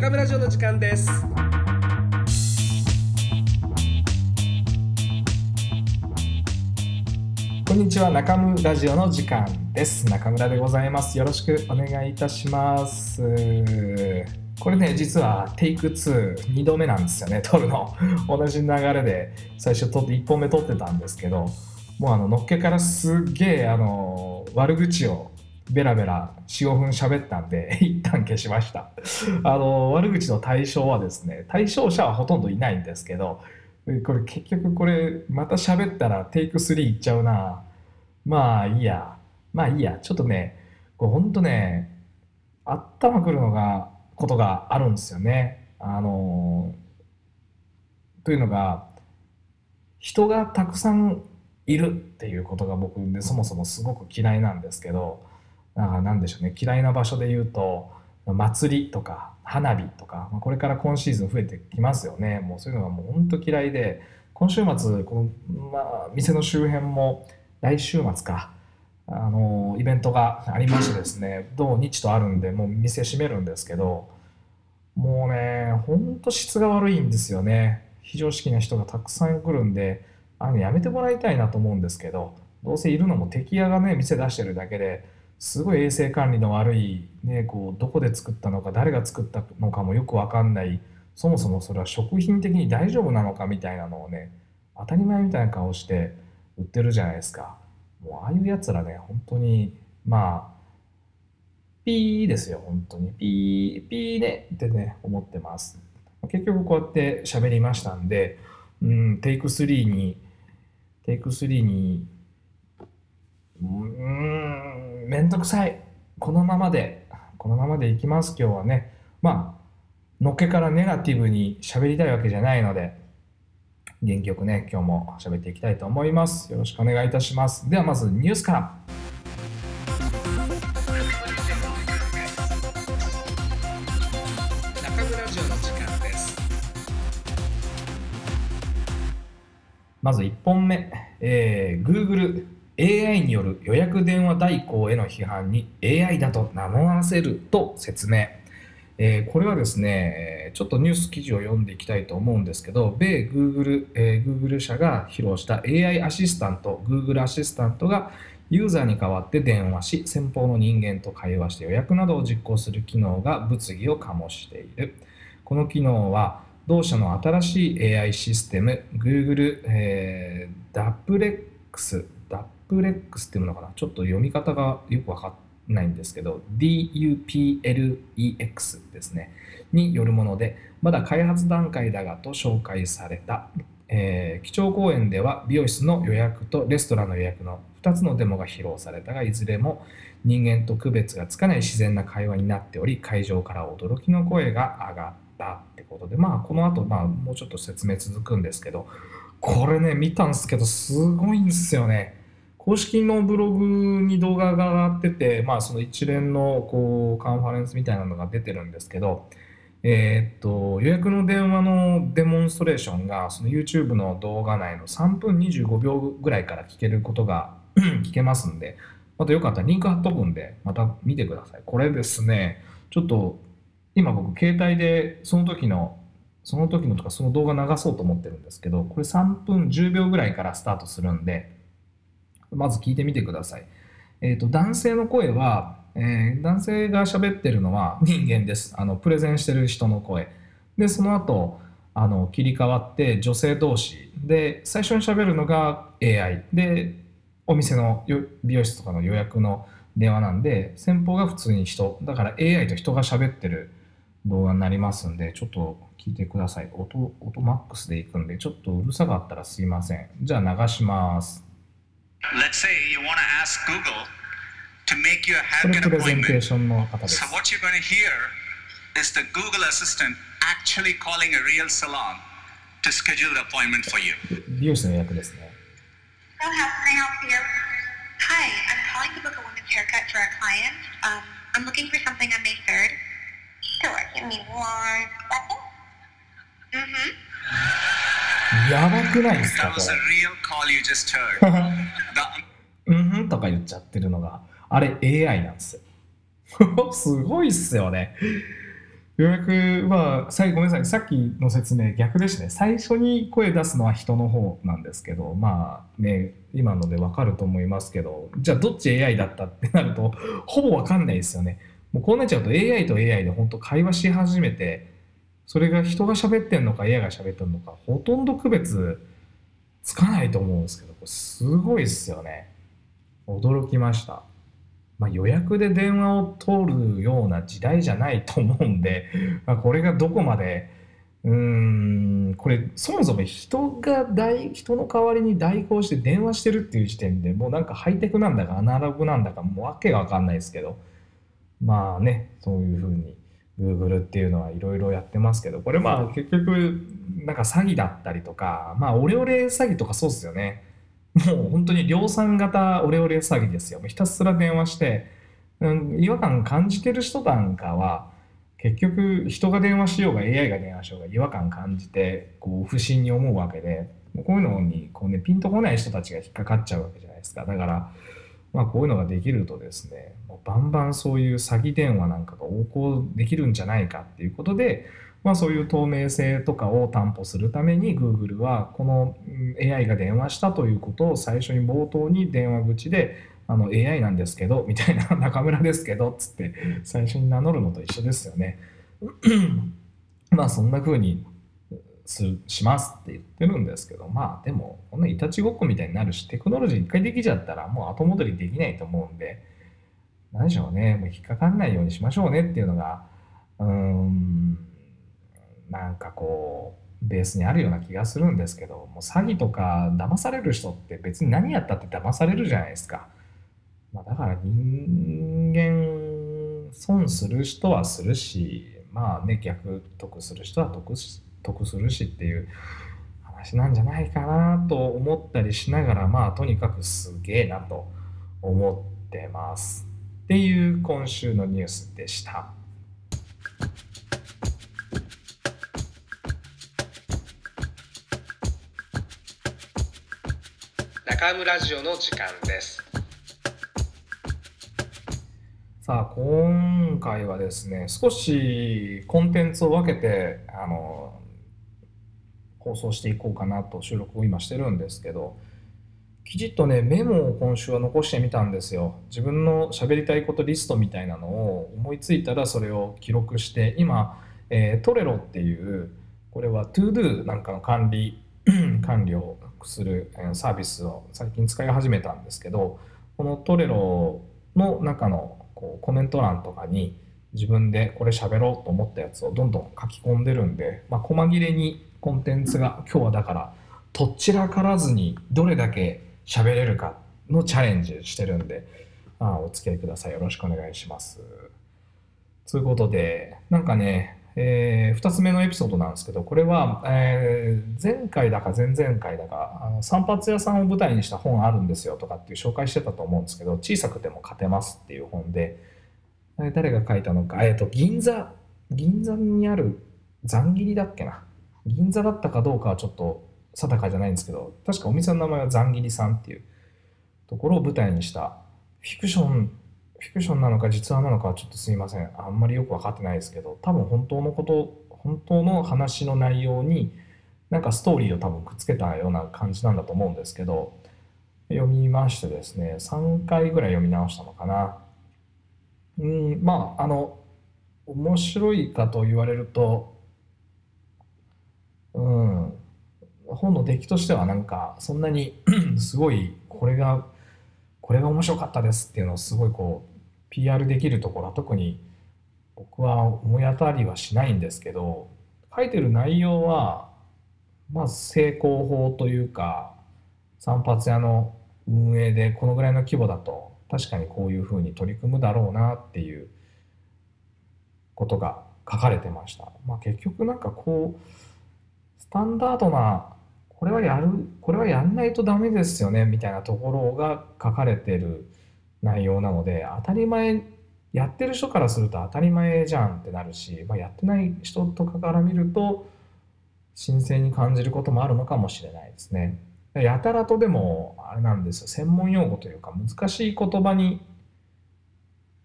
中村城の時間です。こんにちは中村ラジオの時間です。中村でございます。よろしくお願いいたします。これね実はテイク22度目なんですよね撮るの。同じ流れで最初撮って1本目撮ってたんですけどもうあののっけからすっげえあの悪口をベラベラ45分喋ったんで 一旦消しました。あの悪口の対象はですね対象者はほとんどいないんですけどこれ結局これまた喋ったらテイク3いっちゃうな。まあいいや。まあいいや。ちょっとねこれほんとね頭くるのがことがあるんですよね。あのというのが人がたくさんいるっていうことが僕でそもそもすごく嫌いなんですけどなんでしょうね。嫌いな場所で言うと祭りとか花火とか、これから今シーズン増えてきますよね。もうそういうのがもう本当嫌いで今週末この、まあ、店の周辺も来週末かあのイベントがありましてですね土日とあるんでもう店閉めるんですけどもうねほんと質が悪いんですよね。非常識な人がたくさん来るんであのやめてもらいたいなと思うんですけどどうせいるのも敵屋がね店出してるだけですごい衛生管理の悪い、ね、こうどこで作ったのか誰が作ったのかもよく分かんない。そもそもそれは食品的に大丈夫なのかみたいなのをね当たり前みたいな顔して売ってるじゃないですか。もうああいうやつらね本当にまあピーですよ本当に。ピーピーねってね思ってます。結局こうやって喋りましたんでうんテイク3にテイク3にうんめんどくさい。このままで。このままでいきます今日はね。まあのっけからネガティブに喋りたいわけじゃないので。元気よくね今日も喋っていきたいと思います。よろしくお願いいたします。ではまずニュースから。中村城の時間です。まず1本目、えー、Google AI による予約電話代行への批判に AI だと名乗らせると説明。えー、これはですね、ちょっとニュース記事を読んでいきたいと思うんですけど、米 Google,、えー、Google 社が披露した AI アシスタント、Google アシスタントがユーザーに代わって電話し、先方の人間と会話して予約などを実行する機能が物議を醸している。この機能は、同社の新しい AI システム、Google、えー、ダプレックスプレックスっていうのかな？ちょっと読み方がよくわかんないんですけど DUPLEX ですね。によるものでまだ開発段階だがと紹介された、えー、基調講演では美容室の予約とレストランの予約の2つのデモが披露されたがいずれも人間と区別がつかない自然な会話になっており会場から驚きの声が上がったってことでまあこの後、まあもうちょっと説明続くんですけどこれね見たんですけどすごいんですよね。公式のブログに動画が上がってて、まあ、その一連のこうカンファレンスみたいなのが出てるんですけど、えー、っと予約の電話のデモンストレーションがその YouTube の動画内の3分25秒ぐらいから聞けることが 聞けますんで、またよかったらリンク貼っとくんで、また見てください。これですね、ちょっと今僕携帯でその時のその時のとかその動画流そうと思ってるんですけど、これ3分10秒ぐらいからスタートするんで、まず聞いてみてください。えっ、ー、と、男性の声は、えー、男性が喋ってるのは人間です。あの、プレゼンしてる人の声。で、その後、あの、切り替わって女性同士。で、最初に喋るのが AI。で、お店の美容室とかの予約の電話なんで、先方が普通に人。だから AI と人が喋ってる動画になりますんで、ちょっと聞いてください。音、音マックスでいくんで、ちょっとうるさかったらすいません。じゃあ流します。Let's say you want to ask Google to make you a haircut appointment. So what you're going to hear is the Google Assistant actually calling a real salon to schedule an appointment for you. Oh, how can I help you? Hi, I'm calling to book a woman's haircut for a client. Um, I'm looking for something on May 3rd. Sure, give me one second. Mm-hmm. やばくないですかこれ。うんふんとか言っちゃってるのが、あれ AI なんですよ。すごいっすよね。予約は、さいごめんなさい、さっきの説明逆でしたね。最初に声出すのは人の方なんですけど、まあね、今のでわかると思いますけど、じゃあどっち AI だったってなると、ほぼわかんないですよね。もうこうなっちゃうと AI と AI で本当会話し始めて、それが人が喋ってんのか AI が喋ってんのか、ほとんど区別つかないと思うんですけど、これすごいですよね。驚きました。まあ、予約で電話を通るような時代じゃないと思うんで、まあ、これがどこまで、うーん、これ、そもそも人が代、人の代わりに代行して電話してるっていう時点でもうなんかハイテクなんだかアナログなんだかもうわけがわかんないですけど、まあね、そういうふうに Google っていうのはいろいろやってますけど、これまあ結局なんか詐欺だったりとか、まあオレオレ詐欺とかそうですよね。もう本当に量産型オレオレ詐欺ですよ。ひたすら電話して、うん、違和感感じてる人なんかは、結局人が電話しようが AI が電話しようが違和感感じて、こう不審に思うわけで、こういうのにこう、ね、ピンとこない人たちが引っかかっちゃうわけじゃないですか。だから、まあ、こういうのができるとですね、もうバンバンそういう詐欺電話なんかが横行できるんじゃないかっていうことで、まあ、そういう透明性とかを担保するために Google はこの AI が電話したということを最初に冒頭に電話口であの AI なんですけどみたいな 中村ですけどっつって最初に名乗るのと一緒ですよね。まあそんな風にしますって言ってるんですけどまあでもこんないたちごっこみたいになるしテクノロジー一回できちゃったらもう後戻りできないと思うんで何でしょうねもう引っかかんないようにしましょうねっていうのがうーんなんかこうベースにあるような気がするんですけどもう詐欺とか騙される人って別に何やったって騙されるじゃないですか、まあ、だから人間損する人はするしまあね逆得する人は得得するしっていう話なんじゃないかなと思ったりしながらまあとにかくすげえなと思ってますっていう今週のニュースでした。中村ラジオの時間ですさあ今回はですね少しコンテンツを分けてあの放送していこうかなと収録を今してるんですけどきちっとねメモを今週は残してみたんですよ。自分の喋りたいことリストみたいなのを思いついたらそれを記録して今、えー、トレロっていうこれは ToDo なんかの管理 管理をするサービスを最近使い始めたんですけどこのトレロの中のこうコメント欄とかに自分でこれ喋ろうと思ったやつをどんどん書き込んでるんで、まあ、細切れにコンテンツが今日はだからとっちらからずにどれだけ喋れるかのチャレンジしてるんで、まあ、お付き合いください。よろしくお願いします。ということでなんかねえー、2つ目のエピソードなんですけどこれは、えー、前回だか前々回だかあの散髪屋さんを舞台にした本あるんですよとかっていう紹介してたと思うんですけど小さくても勝てますっていう本で誰が書いたのか、えーと、銀座銀座にある残切りだっけな。銀座だったかどうかはちょっと定かじゃないんですけど確かお店の名前は残切りさんっていうところを舞台にしたフィクションフィクションなのか実話なのかはちょっとすいません。あんまりよく分かってないですけど多分本当のこと本当の話の内容になんかストーリーを多分くっつけたような感じなんだと思うんですけど読みましてですね3回ぐらい読み直したのかな。うんまああの面白いかと言われるとうん本の出来としてはなんかそんなに すごいこれがこれが面白かったですっていうのをすごいこう PR できるところは特に僕は思い当たりはしないんですけど書いてる内容はまあ成功法というか散髪屋の運営でこのぐらいの規模だと確かにこういうふうに取り組むだろうなっていうことが書かれてました。まあ、結局なんかこうスタンダードなこれはやるこれはやんないとダメですよねみたいなところが書かれてる内容なので当たり前やってる人からすると当たり前じゃんってなるし、まあ、やってない人とかから見ると新鮮に感じることもあるのかもしれないですね。やたらとでもあれなんですよ専門用語というか難しい言葉に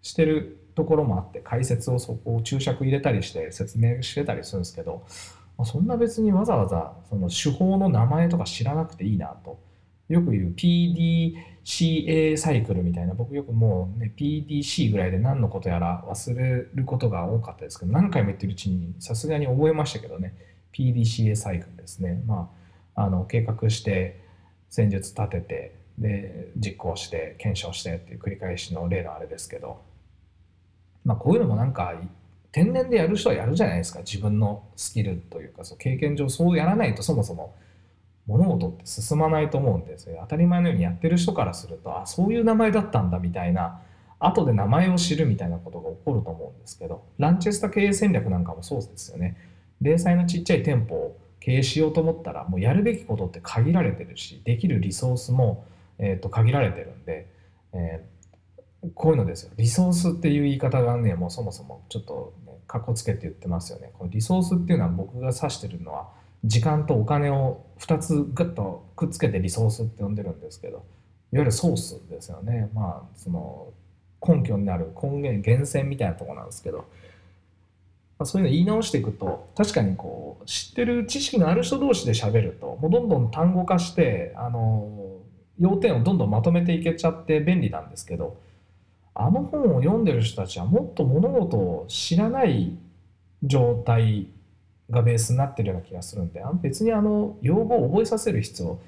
してるところもあって解説をそこを注釈入れたりして説明してたりするんですけどそんな別にわざわざその手法の名前とか知らなくていいなと。よく言う PDCA サイクルみたいな。僕よくもうね PDC ぐらいで何のことやら忘れることが多かったですけど何回も言ってるうちにさすがに覚えましたけどね。PDCA サイクルですね。まああの計画して戦術立ててで実行して検証してっていう繰り返しの例のあれですけど。まあこういうのもなんか天然でやる人はやるじゃないですか。自分のスキルというかそう経験上そうやらないとそもそも物事って進まないと思うんですよ。当たり前のようにやってる人からするとあそういう名前だったんだみたいな後で名前を知るみたいなことが起こると思うんですけどランチェスタ経営戦略なんかもそうですよね。零細のちっちゃい店舗を経営しようと思ったらもうやるべきことって限られてるしできるリソースもえー、と限られてるんで、えー、こういうのですよ。リソースっていう言い方がねもうそもそもちょっと、かっこつけて言ってますよね。このリソースっていうのは僕が指してるのは時間とお金を2つグッとくっつけてリソースって呼んでるんですけどいわゆるソースですよね。まあその根拠になる根源源泉みたいなとこなんですけど、まあ、そういうの言い直していくと確かにこう知ってる知識のある人同士で喋るともうどんどん単語化してあの要点をどんどんまとめていけちゃって便利なんですけどあの本を読んでる人たちはもっと物事を知らない状態がベースになってるような気がするんで別にあの用語を覚えさせる必要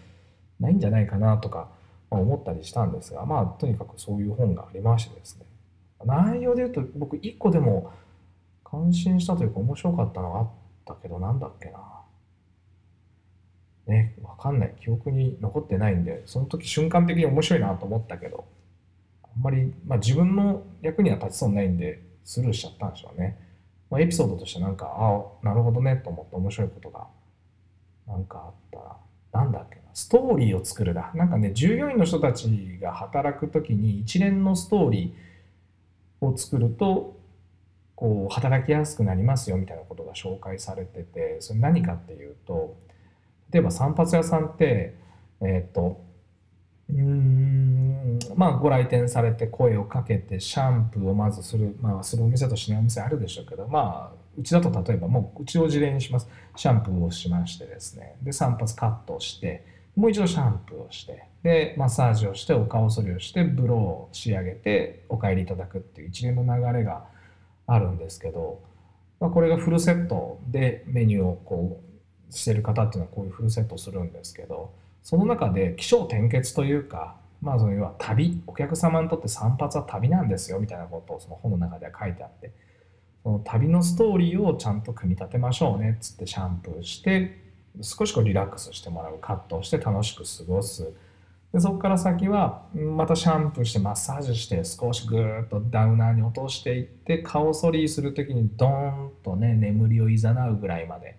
ないんじゃないかなとか思ったりしたんですがまあとにかくそういう本がありましてですね。内容で言うと僕一個でも感心したというか面白かったのがあったけどなんだっけな。ね、わかんない。記憶に残ってないんで、その時瞬間的に面白いなと思ったけど、あんまり、まあ自分の役には立ちそうにないんで、スルーしちゃったんでしょうね。まあ、エピソードとしてなんか、ああ、なるほどねと思って面白いことが、なんかあったら、なんだっけな、ストーリーを作るだ。なんかね、従業員の人たちが働く時に一連のストーリーを作ると、こう、働きやすくなりますよみたいなことが紹介されてて、それ何かっていうと、例えば散髪屋さんって、えっ、と、うん。まあご来店されて声をかけてシャンプーをまずする、まあ、するお店としないお店あるでしょうけど。まあうちだと例えばもううちを事例にします。シャンプーをしましてですね。で散髪カットをしてもう一度シャンプーをして。でマッサージをしてお顔剃りをしてブローを仕上げてお帰りいただくっていう一連の流れがあるんですけど、まあ、これがフルセットでメニューをこうしてる方っていうのはこういうフルセットするんですけど。その中で起承転結というかまあその要は旅お客様にとって散髪は旅なんですよみたいなことをその本の中では書いてあってその旅のストーリーをちゃんと組み立てましょうねっつってシャンプーして少しこうリラックスしてもらうカットをして楽しく過ごす。でそこから先はまたシャンプーしてマッサージして少しぐーっとダウナーに落としていって顔剃りする時にドーンとね眠りをいざなうぐらいまで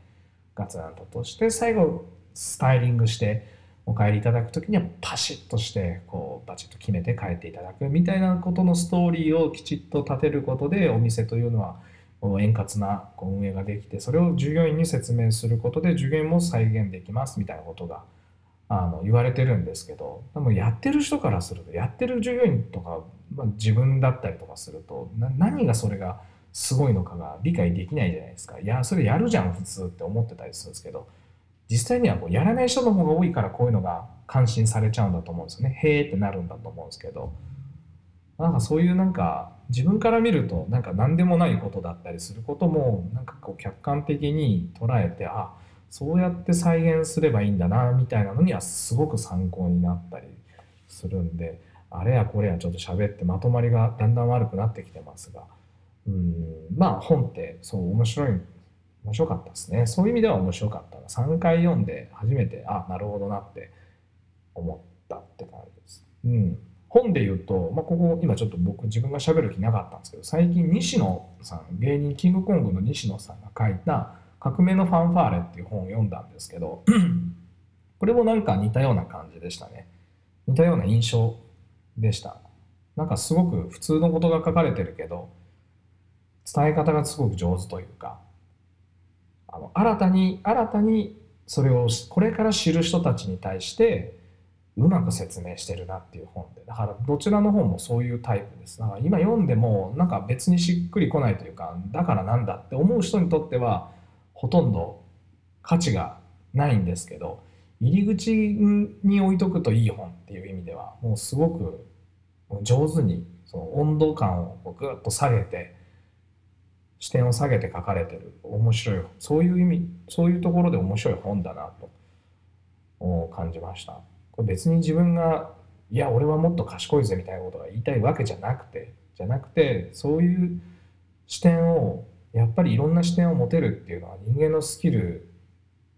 ガツンと落として最後スタイリングしてお帰りいただく時にはパシッとしてこうバチッと決めて帰っていただくみたいなことのストーリーをきちっと立てることでお店というのは円滑な運営ができてそれを従業員に説明することで従業員も再現できますみたいなことがあの言われてるんですけどでもやってる人からするとやってる従業員とか、まあ、自分だったりとかすると何がそれがすごいのかが理解できないじゃないですか。いや、それやるじゃん、普通って思ってたりするんですけど、実際にはこうやらない人の方が多いからこういうのが感心されちゃうんだと思うんですよね。へーってなるんだと思うんですけど、なんかそういうなんか自分から見るとなんか何でもないことだったりすることもなんかこう客観的に捉えて、あ、そうやって再現すればいいんだなみたいなのにはすごく参考になったりするんで、あれやこれやちょっと喋ってまとまりがだんだん悪くなってきてますが、うんまあ本ってそう面白い面白かったですね。そういう意味では面白かった。3回読んで初めてあなるほどなって思ったって感じです、うん、本で言うと、まあ、ここ今ちょっと僕自分が喋る気なかったんですけど最近西野さん芸人キングコングの西野さんが書いた「革命のファンファーレ」っていう本を読んだんですけど これもなんか似たような感じでしたね。似たような印象でした。なんかすごく普通のことが書かれてるけど伝え方がすごく上手というかあの新たに新たにそれをこれから知る人たちに対してうまく説明してるなっていう本で。だからどちらの本もそういうタイプです。だから今読んでもなんか別にしっくりこないというかだからなんだって思う人にとってはほとんど価値がないんですけど入り口に置いとくといい本っていう意味ではもうすごく上手にその温度感をぐっと下げて視点を下げて書かれてる。面白い。そういう意味そういうところで面白い本だなと。感じました。これ別に自分がいや俺はもっと賢いぜみたいなことが言いたいわけじゃなくてじゃなくてそういう視点をやっぱりいろんな視点を持てるっていうのは人間のスキル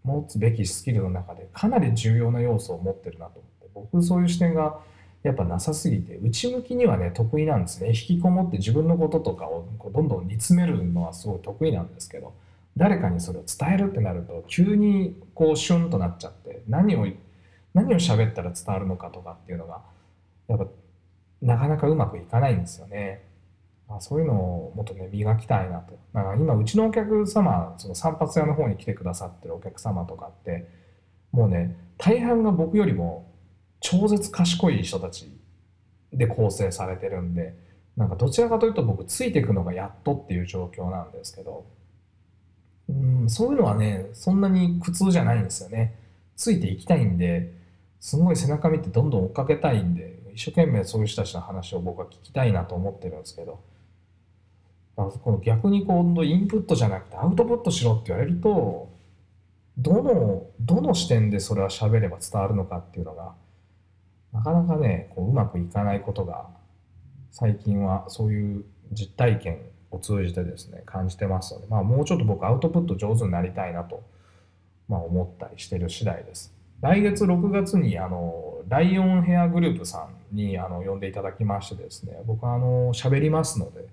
持つべきスキルの中でかなり重要な要素を持ってるなと思って僕そういう視点がやっぱなさすぎて内向きにはね得意なんですね引きこもって自分のこととかをこうどんどん煮詰めるのはすごい得意なんですけど誰かにそれを伝えるってなると急にこうシュンとなっちゃって何を何を喋ったら伝わるのかとかっていうのがやっぱなかなかうまくいかないんですよね。まあ、そういうのをもっとね磨きたいなと。だから今うちのお客様その散髪屋の方に来てくださってるお客様とかってもうね大半が僕よりも超絶賢い人たちで構成されてるんでなんかどちらかというと僕ついていくのがやっとっていう状況なんですけどうんそういうのはねそんなに苦痛じゃないんですよね。ついていきたいんですごい背中見てどんどん追っかけたいんで一生懸命そういう人たちの話を僕は聞きたいなと思ってるんですけどこの逆に今度インプットじゃなくてアウトプットしろって言われるとどのどの視点でそれは喋れば伝わるのかっていうのがなかなかねこううまくいかないことが最近はそういう実体験を通じてですね感じてますので、まあ、もうちょっと僕アウトプット上手になりたいなと、まあ、思ったりしてる次第です。来月6月にあのライオンヘアグループさんにあの呼んでいただきましてですね僕はあの喋りますので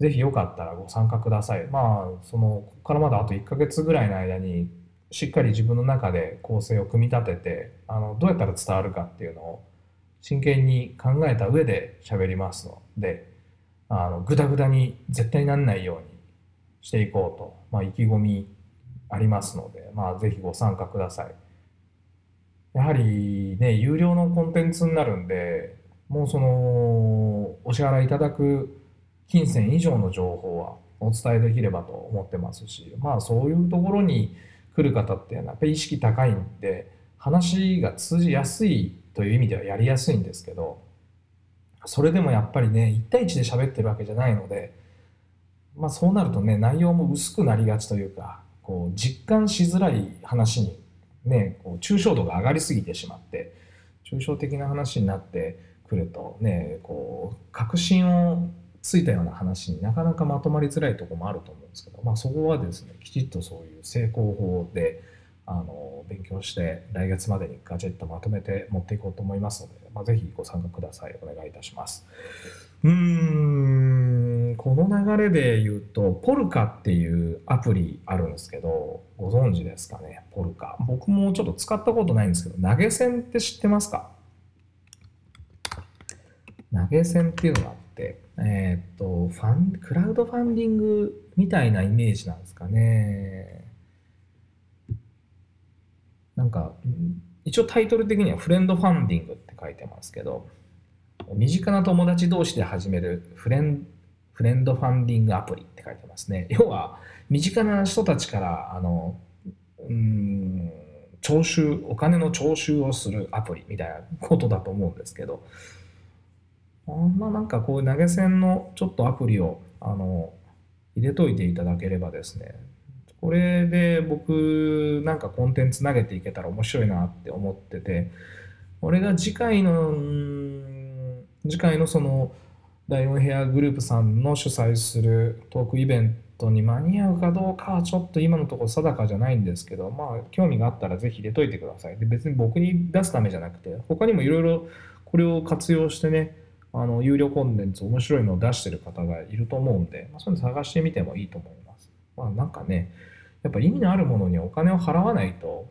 ぜひよかったらご参加くださいまあそのここからまだあと1ヶ月ぐらいの間にしっかり自分の中で構成を組み立ててあのどうやったら伝わるかっていうのを真剣に考えた上で喋りますのであのグダグダに絶対にならないようにしていこうと、まあ、意気込みありますので、まあ、ぜひご参加ください。やはりね、有料のコンテンツになるんで、もうその、お支払いいただく金銭以上の情報はお伝えできればと思ってますし、まあそういうところに来る方っていうのはやっぱり意識高いんで、話が通じやすいという意味ではやりやすいんですけど、それでもやっぱりね、1対1で喋ってるわけじゃないので、まあそうなるとね、内容も薄くなりがちというか、こう実感しづらい話にね、こう抽象度が上がりすぎてしまって抽象的な話になってくるとねこう確信をついたような話になかなかまとまりづらいとこもあると思うんですけど、まあ、そこはですねきちっとそういう成功法であの勉強して来月までにガジェットまとめて持っていこうと思いますので、まあ、ぜひご参加ください。お願いいたします。うーんこの流れで言うとポルカっていうアプリあるんですけどご存知ですかねポルカ。僕もちょっと使ったことないんですけど投げ銭って知ってますか？投げ銭っていうのがあってえー、っとファンクラウドファンディングみたいなイメージなんですかねなんか、一応タイトル的にはフレンドファンディングって書いてますけど、身近な友達同士で始めるフレンフレンドファンディングアプリって書いてますね。要は、身近な人たちから、あの、うん、徴収、お金の徴収をするアプリみたいなことだと思うんですけど、まあなんかこういう投げ銭のちょっとアプリを、あの、入れといていただければですね、これで僕なんかコンテンツ投げていけたら面白いなって思ってて俺が次回の次回のそのライオンヘアグループさんの主催するトークイベントに間に合うかどうかはちょっと今のところ定かじゃないんですけどまあ興味があったらぜひ入れといてください。で別に僕に出すためじゃなくて他にもいろいろこれを活用してねあの有料コンテンツ面白いのを出してる方がいると思うんで、まあ、そういうの探してみてもいいと思います。まあなんかねやっぱ意味のあるものにお金を払わないと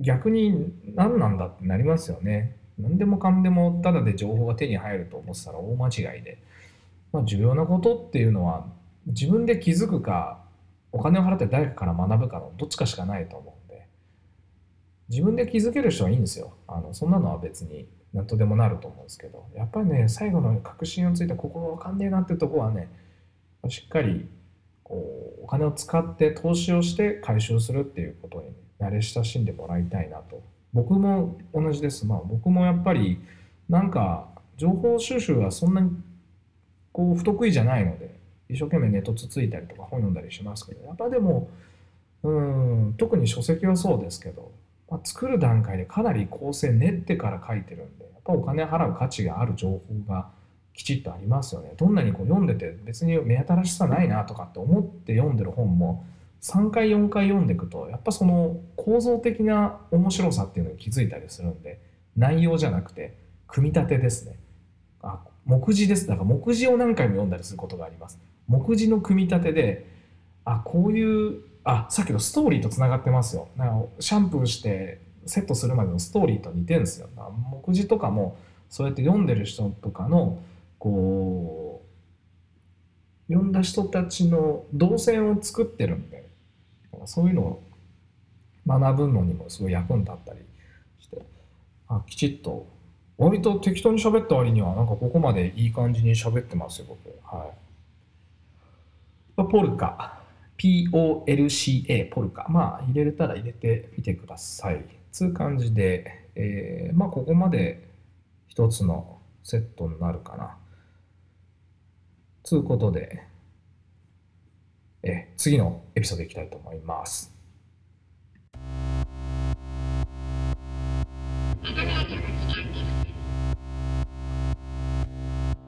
逆に何なんだってなりますよね。何でもかんでもただで情報が手に入ると思ってたら大間違いで、まあ、重要なことっていうのは自分で気づくかお金を払って誰かから学ぶかのどっちかしかないと思うんで。自分で気づける人はいいんですよ。あのそんなのは別に何とでもなると思うんですけどやっぱりね最後の確信をついてここが分かんねえなってとこはねしっかりこうお金を使って投資をして回収するっていうことに、慣れ親しんでもらいたいなと。僕も同じです。まあ僕もやっぱりなんか情報収集はそんなにこう不得意じゃないので一生懸命ネットつついたりとか本読んだりしますけどやっぱでもうん特に書籍はそうですけど、まあ、作る段階でかなり構成練ってから書いてるんでぱお金払う価値がある情報がきちっとありますよね。どんなにこう読んでて別に目新しさないなとかって思って読んでる本も3回4回読んでいくとやっぱその構造的な面白さっていうのに気づいたりするんで内容じゃなくて組み立てですね。あ目次ですだから目次を何回も読んだりすることがあります。目次の組み立てであこういうあさっきのストーリーとつながってますよ。なんかシャンプーしてセットするまでのストーリーと似てるんですよ。目次とかもそうやって読んでる人とかのこう読んだ人たちの動線を作ってるんでそういうのを学ぶのにもすごい役に立ったりしてあきちっと割と適当に喋った割にはなんかここまでいい感じに喋ってますよ僕。はい。ポルカ。POLCA ポルカ。まあ入れれたら入れてみてください。つう感じで、えー、まあここまで一つのセットになるかなつうことで、え次のエピソードいきたいと思います。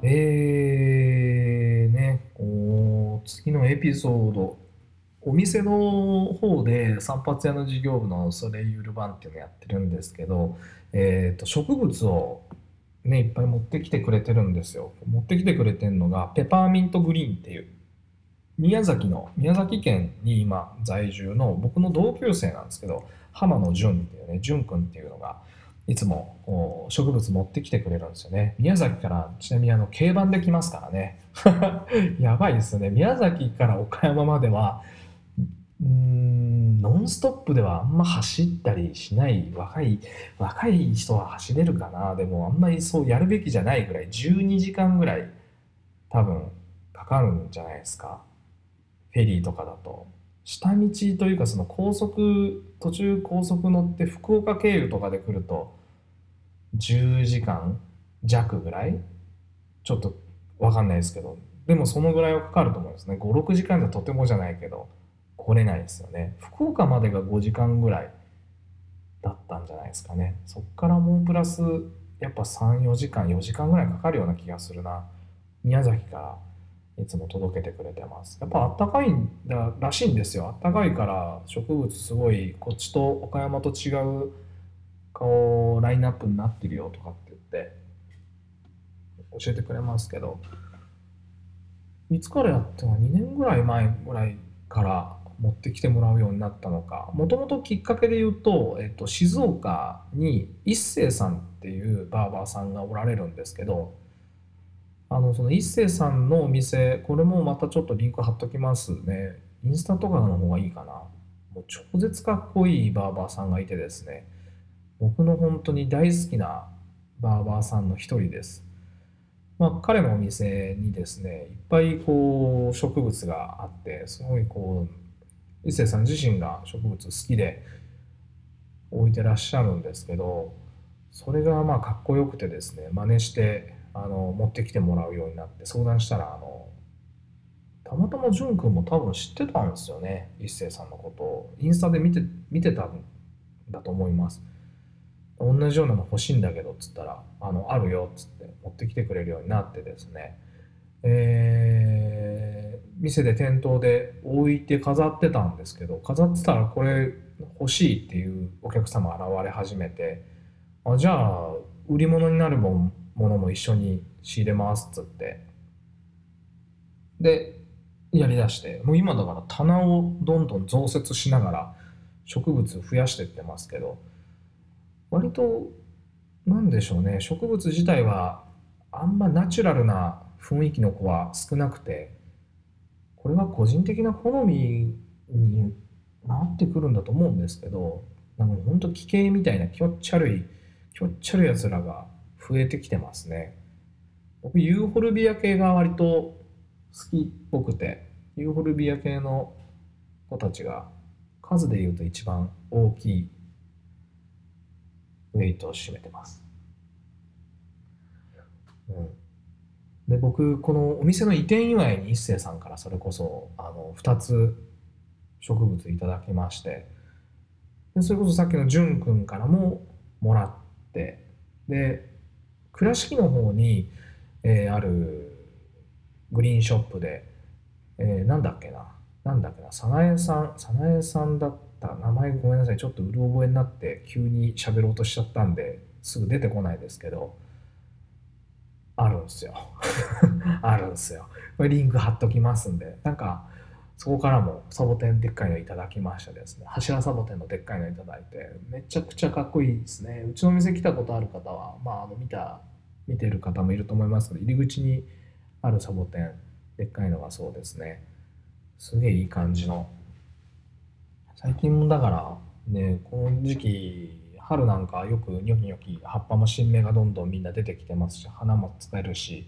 えー、ね、お次のエピソード、お店の方で散髪屋の事業部のソレイユルバンっていうのやってるんですけど、えーと植物をね、いっぱい持ってきてくれてるんですよ。持ってきてくれてるのが、ペパーミントグリーンっていう、宮崎の、宮崎県に今在住の僕の同級生なんですけど、浜野淳っていうね、淳君っていうのが、いつも植物持ってきてくれるんですよね。宮崎からちなみにあの軽バンで来ますからね。やばいですよね。宮崎から岡山までは、うんノンストップではあんま走ったりしない若い若い人は走れるかな。でもあんまりそうやるべきじゃないぐらい12時間ぐらい多分かかるんじゃないですか。フェリーとかだと。下道というかその高速途中高速乗って福岡経由とかで来ると10時間弱ぐらい？ちょっと分かんないですけど。でもそのぐらいはかかると思うんですね。56時間じゃとてもじゃないけど。来れないですよね。福岡までが5時間ぐらいだったんじゃないですかね。そっからもうプラスやっぱ3、4時間、4時間ぐらいかかるような気がするな。宮崎からいつも届けてくれてます。やっぱあったかいんだらしいんですよ。あったかいから植物すごいこっちと岡山と違うこうラインナップになってるよとかって言って教えてくれますけど、いつからやっての？2年ぐらい前ぐらいから持ってきてもらうようになったのか。もともときっかけで言うと、えっと、静岡に一星さんっていうバーバーさんがおられるんですけどあのその一星さんのお店これもまたちょっとリンク貼っときますね。インスタとかの方がいいかな。もう超絶かっこいいバーバーさんがいてですね。僕の本当に大好きなバーバーさんの一人です。まあ、彼のお店にですねいっぱいこう植物があってすごいこう一星さん自身が植物好きで置いてらっしゃるんですけどそれがまあかっこよくてですね真似してあの持ってきてもらうようになって相談したらあのたまたま淳君も多分知ってたんですよね一星さんのことを。インスタで見て見てたんだと思います。同じようなの欲しいんだけどっつったらあのあるよっつって持ってきてくれるようになってですね。えー、店で店頭で置いて飾ってたんですけど飾ってたらこれ欲しいっていうお客様現れ始めてあじゃあ売り物になるものも一緒に仕入れますっつって。でやりだしてもう今だから棚をどんどん増設しながら植物増やしてってますけど割と何でしょうね植物自体はあんまナチュラルな雰囲気の子は少なくてこれは個人的な好みになってくるんだと思うんですけどなんか本当奇形みたいなきょっちゃるいきょっちゃるやつらが増えてきてますね僕ユーフォルビア系が割と好きっぽくてユーフォルビア系の子たちが数で言うと一番大きいウェイトを占めてます。うん、で僕このお店の移転祝いに一星さんからそれこそあの2つ植物いただきましてでそれこそさっきの淳君からももらってで倉敷の方に、えー、あるグリーンショップで、えー、なんだっけななんだっけな早苗さん早苗さんだった名前ごめんなさいちょっとうる覚えになって急に喋ろうとしちゃったんですぐ出てこないですけどあるんですよ。あるんですよ。これリンク貼っときますんで。なんかそこからもサボテンでっかいのいただきましたですね。柱サボテンのでっかいのいただいてめちゃくちゃかっこいいですね。うちの店来たことある方はまああの見た見てる方もいると思いますけど入り口にあるサボテンでっかいのがそうですね。すげえいい感じの。最近もだからねこの時期春なんかよくニョキニョキ葉っぱも新芽がどんどんみんな出てきてますし花も使えるし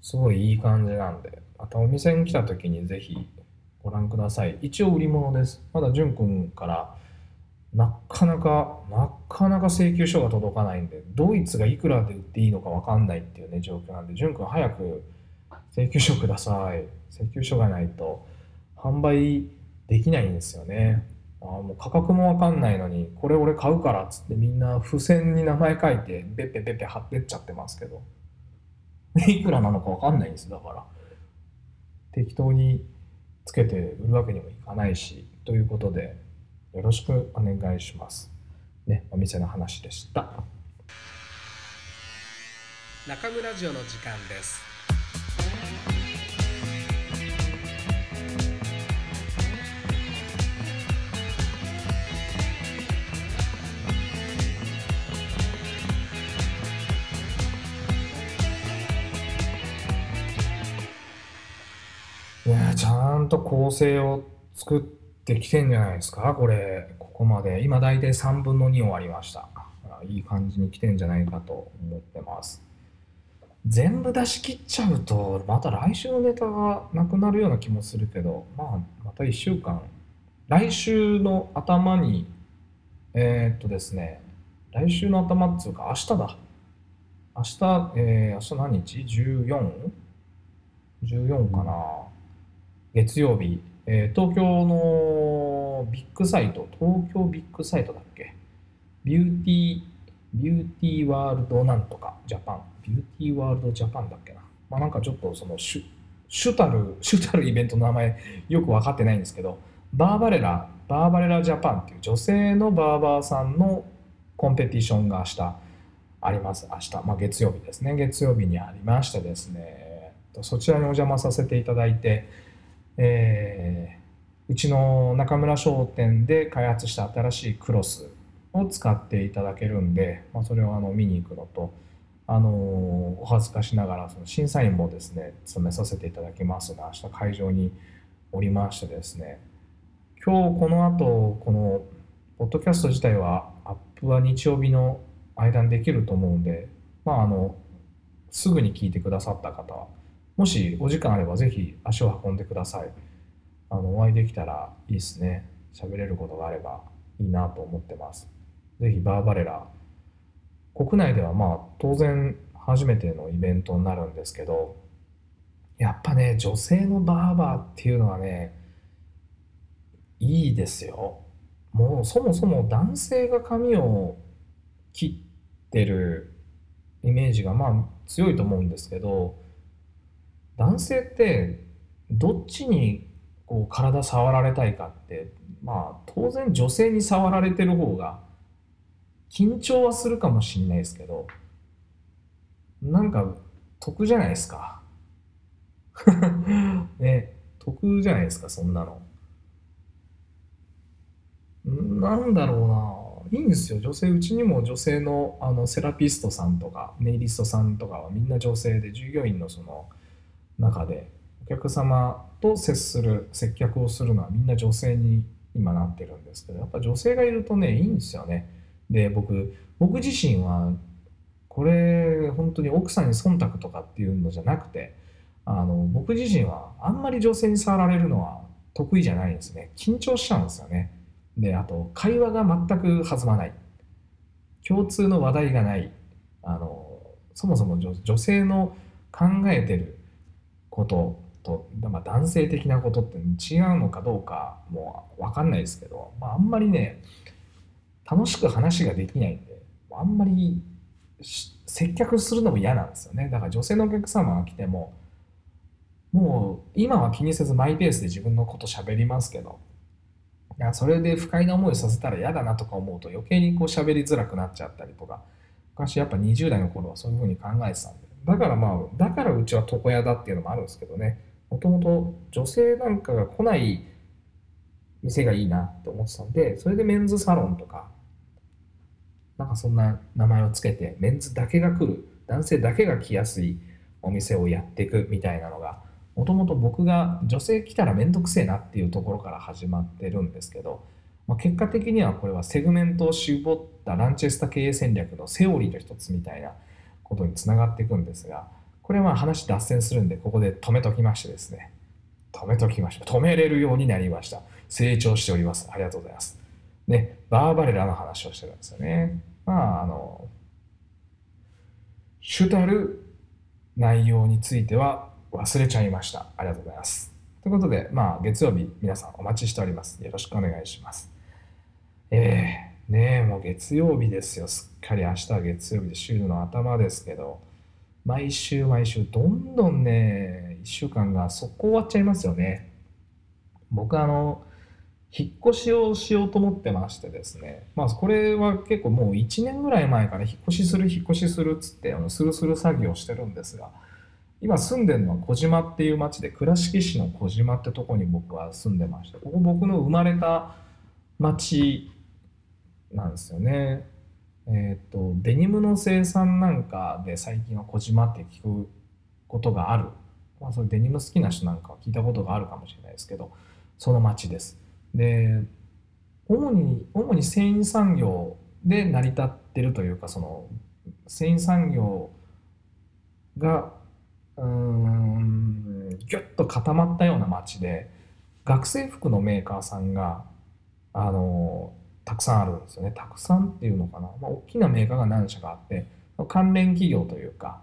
すごいいい感じなんでまたお店に来た時にぜひご覧ください。一応売り物です。まだ淳君からなかなかなかなか請求書が届かないんでドイツがいくらで売っていいのか分かんないっていうね状況なんで淳君早く請求書ください。請求書がないと販売できないんですよね。あもう価格もわかんないのにこれ俺買うからっつってみんな付箋に名前書いてベッペベッペ貼ってっちゃってますけど。いくらなのかわかんないんですだから。適当につけて売るわけにもいかないしということでよろしくお願いします。ねお店の話でした。中村ジオの時間です。んと構成を作ってきてんじゃないですか、これ、ここまで。今大体3分の2終わりました。いい感じに来てんじゃないかと思ってます。全部出し切っちゃうと、また来週のネタがなくなるような気もするけど、まあ、また1週間。来週の頭に、えー、っとですね、来週の頭っつうか、明日だ。明日、えー、明日何日 ?14?14 かな。月曜日、えー、東京のビッグサイト、東京ビッグサイトだっけ？ビューティー、ビューティーワールドなんとかジャパン。ビューティーワールドジャパンだっけな？まあなんかちょっとそのシュ、シュタル、シュタルイベントの名前よく分かってないんですけど、バーバレラ、バーバレラジャパンっていう女性のバーバーさんのコンペティションが明日あります。明日、まあ月曜日ですね。月曜日にありましてですね、そちらにお邪魔させていただいて、えー、うちの中村商店で開発した新しいクロスを使っていただけるんで、まあ、それをあの見に行くのと、あの、お恥ずかしながらその審査員もですね務めさせていただきますが明日会場におりましてですね今日この後このポッドキャスト自体はアップは日曜日の間にできると思うんでまああのすぐに聞いてくださった方はもしお時間あればぜひ足を運んでください。あの、お会いできたらいいですね。喋れることがあればいいなと思ってます。ぜひバーバレラ。国内ではまあ当然初めてのイベントになるんですけど、やっぱね、女性のバーバーっていうのはね、いいですよ。もうそもそも男性が髪を切ってるイメージがまあ強いと思うんですけど、男性ってどっちにこう体触られたいかってまあ当然女性に触られてる方が緊張はするかもしんないですけどなんか得じゃないですか。ね得じゃないですかそんなの。なんだろうな。いいんですよ。女性うちにも女性のあのセラピストさんとかネイリストさんとかはみんな女性で従業員のその中でお客様と接する接客をするのはみんな女性に今なってるんですけどやっぱ女性がいるとねいいんですよね。で僕僕自身はこれ本当に奥さんに忖度とかっていうのじゃなくてあの僕自身はあんまり女性に触られるのは得意じゃないんですね。緊張しちゃうんですよね。であと会話が全く弾まない。共通の話題がない。あのそもそも女性の考えてることと、まあ、男性的なことって違うのかどうかもう分かんないですけど、まあ、あんまりね楽しく話ができないんであんまり接客するのも嫌なんですよね。だから女性のお客様が来てももう今は気にせずマイペースで自分のこと喋りますけどいやそれで不快な思いさせたら嫌だなとか思うと余計にこう喋りづらくなっちゃったりとか昔やっぱ20代の頃はそういうふうに考えてたんでだからまあだからうちは床屋だっていうのもあるんですけどね。もともと女性なんかが来ない店がいいなって思ってたんでそれでメンズサロンとかなんかそんな名前をつけてメンズだけが来る男性だけが来やすいお店をやっていくみたいなのがもともと僕が女性来たらめんどくせえなっていうところから始まってるんですけど、まあ、結果的にはこれはセグメントを絞ったランチェスタ経営戦略のセオリーの一つみたいなことにつながっていくんですがこれは話脱線するんでここで止めときましてですね止めときました止めれるようになりました成長しておりますありがとうございますねバーバレラの話をしてるんですよねまああの主たる内容については忘れちゃいました。ありがとうございます。ということで、まあ、月曜日、皆さんお待ちしております。よろしくお願いします。えー、ねえ、もう月曜日ですよ。すっかり明日は月曜日で週の頭ですけど、毎週毎週、どんどんね、1週間が速攻終わっちゃいますよね。僕、あの、引っ越しをしようと思ってましてですね、まあ、これは結構もう1年ぐらい前から引っ越しする、引っ越しするっつって、あのスルスル作業してるんですが、今住んでるのは小島っていう町で倉敷市の小島ってとこに僕は住んでましてここ僕の生まれた町なんですよね。えっ、ー、とデニムの生産なんかで最近は小島って聞くことがある、まあ、それデニム好きな人なんかは聞いたことがあるかもしれないですけどその町です。で主に主に繊維産業で成り立ってるというかその繊維産業がうんギュッと固まったような街で学生服のメーカーさんがあのたくさんあるんですよね。たくさんっていうのかな、まあ、大きなメーカーが何社かあって関連企業というか、